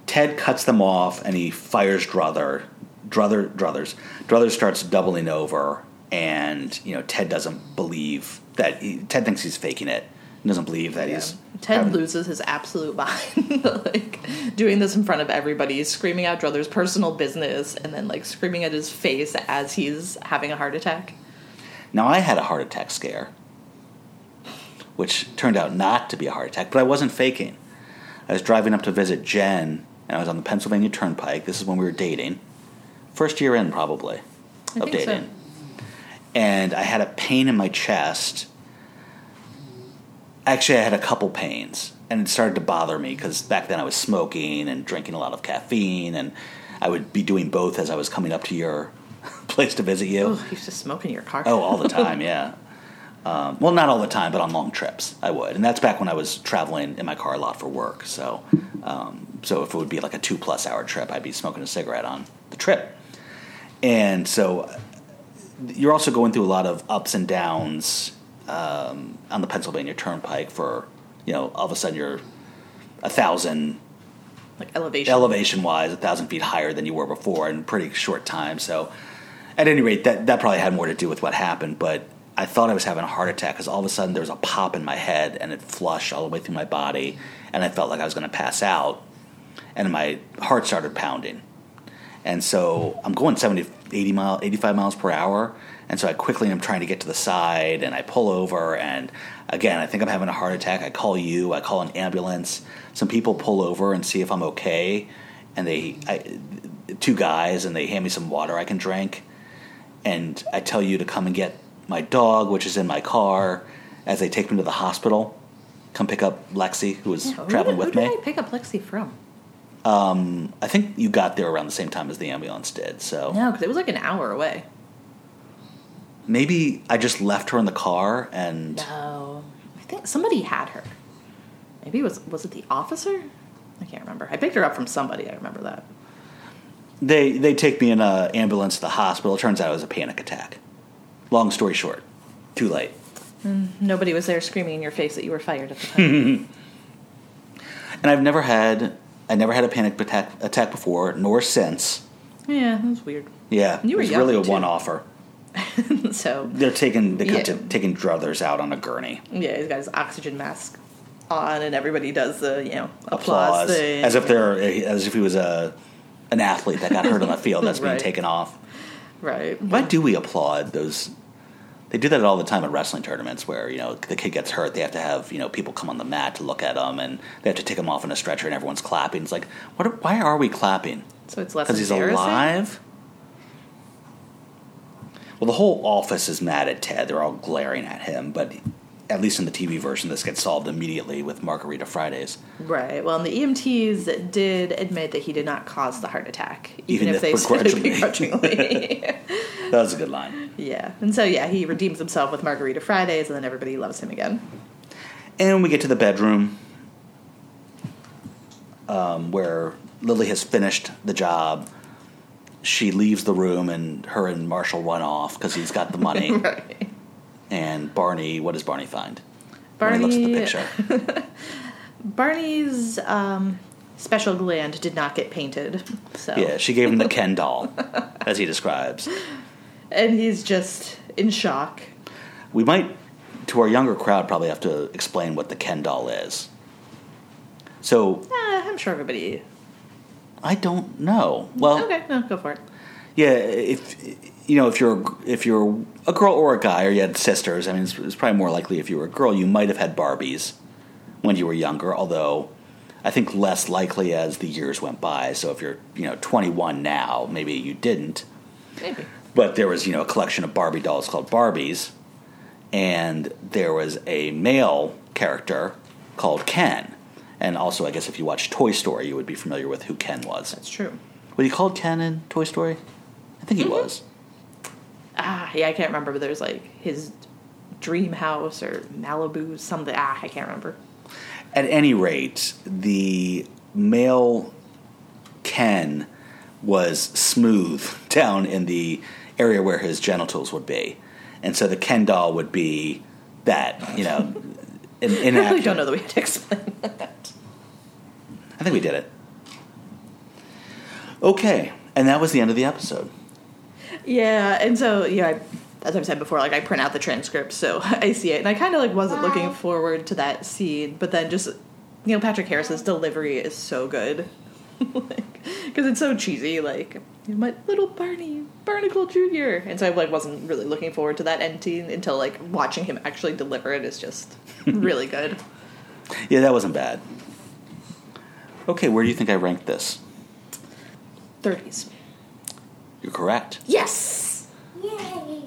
Ted cuts them off, and he fires Druther. Druther, Druthers, Druthers starts doubling over, and you know Ted doesn't believe that. He, Ted thinks he's faking it. He doesn't believe that he's. Ted having- loses his absolute mind, like doing this in front of everybody, screaming out Druther's personal business, and then like screaming at his face as he's having a heart attack. Now, I had a heart attack scare, which turned out not to be a heart attack, but I wasn't faking. I was driving up to visit Jen, and I was on the Pennsylvania Turnpike. This is when we were dating. First year in, probably. I of think so. And I had a pain in my chest. Actually, I had a couple pains, and it started to bother me because back then I was smoking and drinking a lot of caffeine, and I would be doing both as I was coming up to your place to visit you. Oh, you used to smoke in your car. Oh, all the time, yeah. Um, well, not all the time, but on long trips, I would, and that's back when I was traveling in my car a lot for work. So, um, so if it would be like a two plus hour trip, I'd be smoking a cigarette on the trip, and so you're also going through a lot of ups and downs um, on the Pennsylvania Turnpike. For you know, all of a sudden you're a thousand like elevation. elevation wise, a thousand feet higher than you were before in a pretty short time. So, at any rate, that that probably had more to do with what happened. But I thought I was having a heart attack because all of a sudden there was a pop in my head and it flushed all the way through my body, and I felt like I was going to pass out, and my heart started pounding. And so I'm going 70, 80 mile, 85 miles per hour. And so I quickly am trying to get to the side and I pull over. And again, I think I'm having a heart attack. I call you, I call an ambulance. Some people pull over and see if I'm okay. And they, I, two guys, and they hand me some water I can drink. And I tell you to come and get my dog, which is in my car, as they take me to the hospital. Come pick up Lexi, who was Yeah, who traveling did, with who me. did I pick up Lexi from? Um, I think you got there around the same time as the ambulance did. So No, because it was like an hour away. maybe I just left her in the car and No, I think somebody had her. Maybe it was was it the officer? I can't remember. I picked her up from somebody. I remember that. they they take me in an ambulance to the hospital. It turns out it was a panic attack. Long story short, too late. Mm, nobody was there screaming in your face that you were fired at the time. And I've never had I never had a panic attack, attack before, nor since. yeah, that was weird. Yeah, You were it was really a one offer. so They're taking they Yeah. to taking druthers out on a gurney. yeah, he's got his oxygen mask on, and everybody does the you know applause, Applause, thing. as if they're as if he was a an athlete that got hurt on the field that's being taken off. right. Why do we applaud those? They do that all the time at wrestling tournaments where you know the kid gets hurt. They have to have you know people come on the mat to look at them, and they have to take him off in a stretcher, and everyone's clapping. It's like, what? are- Why are we clapping? So it's less Because he's alive. Well, the whole office is mad at Ted. They're all glaring at him, but at least in the TV version, this gets solved immediately with Margarita Fridays. Right. Well, and the EMTs did admit that he did not cause the heart attack, Even even, if if they said it begrudgingly. begrudgingly. That was a good line. yeah. And so yeah, he redeems himself with Margarita Fridays, and then everybody loves him again. And we get to the bedroom um, where Lily has finished the job. She leaves the room, and her and Marshall run off because he's got the money. right. And Barney, what does Barney find? Barney. looks at the picture. Barney's um, special gland did not get painted. So Yeah, she gave him the Ken doll, as he describes. and he's just in shock. We might, to our younger crowd, probably have to explain what the Ken doll is. So Eh, I'm sure everybody. I don't know. Well, okay, no, go for it. yeah, if you know, if you're if you're a girl or a guy, or you had sisters, I mean, it's, it's probably more likely if you were a girl, you might have had Barbies when you were younger. Although, I think less likely as the years went by. So if you're you know 21 now, maybe you didn't. Maybe. But there was, you know, a collection of Barbie dolls called Barbies, and there was a male character called Ken. And also, I guess if you watch Toy Story, you would be familiar with who Ken was. That's true. Was he called Ken in Toy Story? I think he mm-hmm. was. Ah, yeah, I can't remember, but there's like his dream house or Malibu, something. Ah, I can't remember. At any rate, the male Ken was smooth down in the area where his genitals would be. And so the Ken doll would be that, you know, in, I really don't know the way to explain that. I think we did it. Okay, and that was the end of the episode. Yeah, and so yeah, I, as I've said before, like I print out the transcript, so I see it, and I kind of like wasn't looking forward to that scene, but then just you know Patrick Harris's delivery is so good, because it's so cheesy, like my little Barney Barnacle Jr. And so I like wasn't really looking forward to that ending until like watching him actually deliver it is just really good. Yeah, that wasn't bad. Okay, where do you think I ranked this? Thirties. You're correct. Yes. Yay!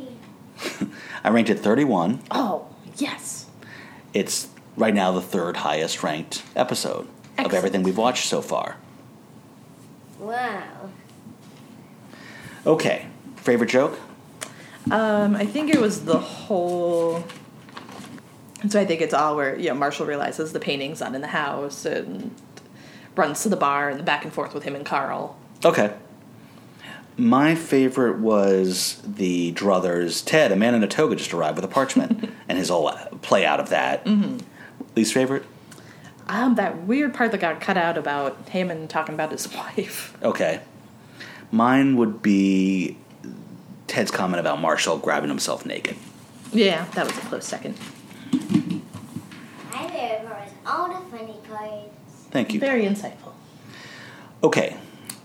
I ranked it 31. Oh, yes. It's right now the third highest ranked episode of everything we've watched so far. Wow. Okay, favorite joke? Um, I think it was the whole. And so I think it's all where you know Marshall realizes the painting's not in the house and runs to the bar and the back and forth with him and Carl. Okay. My favorite was the druthers. Ted, a man in a toga, just arrived with a parchment, and his whole play out of that. Mm-hmm. Least favorite? Um, that weird part that got cut out about Heyman talking about his wife. Okay. Mine would be Ted's comment about Marshall grabbing himself naked. Yeah, that was a close second. My favorite part was all the funny parts. Thank you. Very insightful. Okay.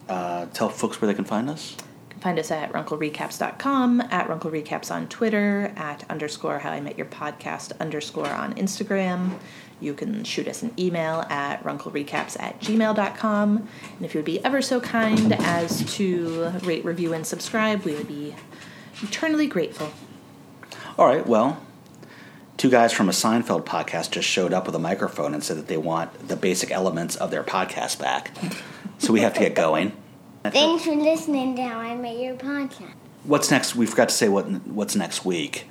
Uh, tell folks where they can find us. Find us at runklerecaps.com, at Runkle Recaps on Twitter, at underscore How I Met Your Podcast underscore on Instagram. You can shoot us an email at runklerecaps at gmail.com. And if you would be ever so kind as to rate, review, and subscribe, we would be eternally grateful. All right, well, two guys from a Seinfeld podcast just showed up with a microphone and said that they want the basic elements of their podcast back. So we have to get going. Thanks for listening to How I Met Your Podcast. What's next? We forgot to say what what's next week.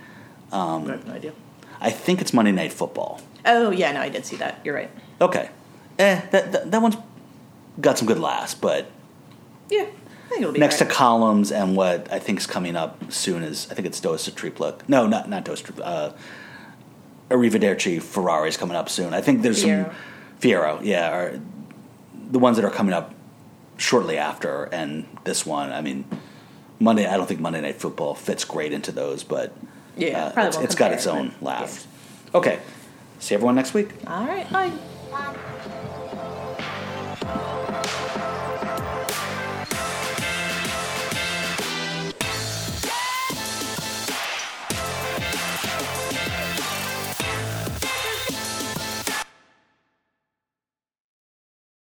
I have no idea. I think it's Monday Night Football. Oh, yeah, no, I did see that. You're right. Okay. Eh, that, that, that one's got some good laughs, but Yeah, I think it'll be next right. to columns and what I think is coming up soon is I think it's Dowisetrepla. No, not not Dowisetrepla. Uh, Arrivederci Ferrari's coming up soon. I think there's Fiero. some Fiero, yeah, are the ones that are coming up shortly after, and this one. I mean, Monday. I don't think Monday Night Football fits great into those, but yeah, uh, it's, it's got its own laugh. Okay, see everyone next week. All right, bye.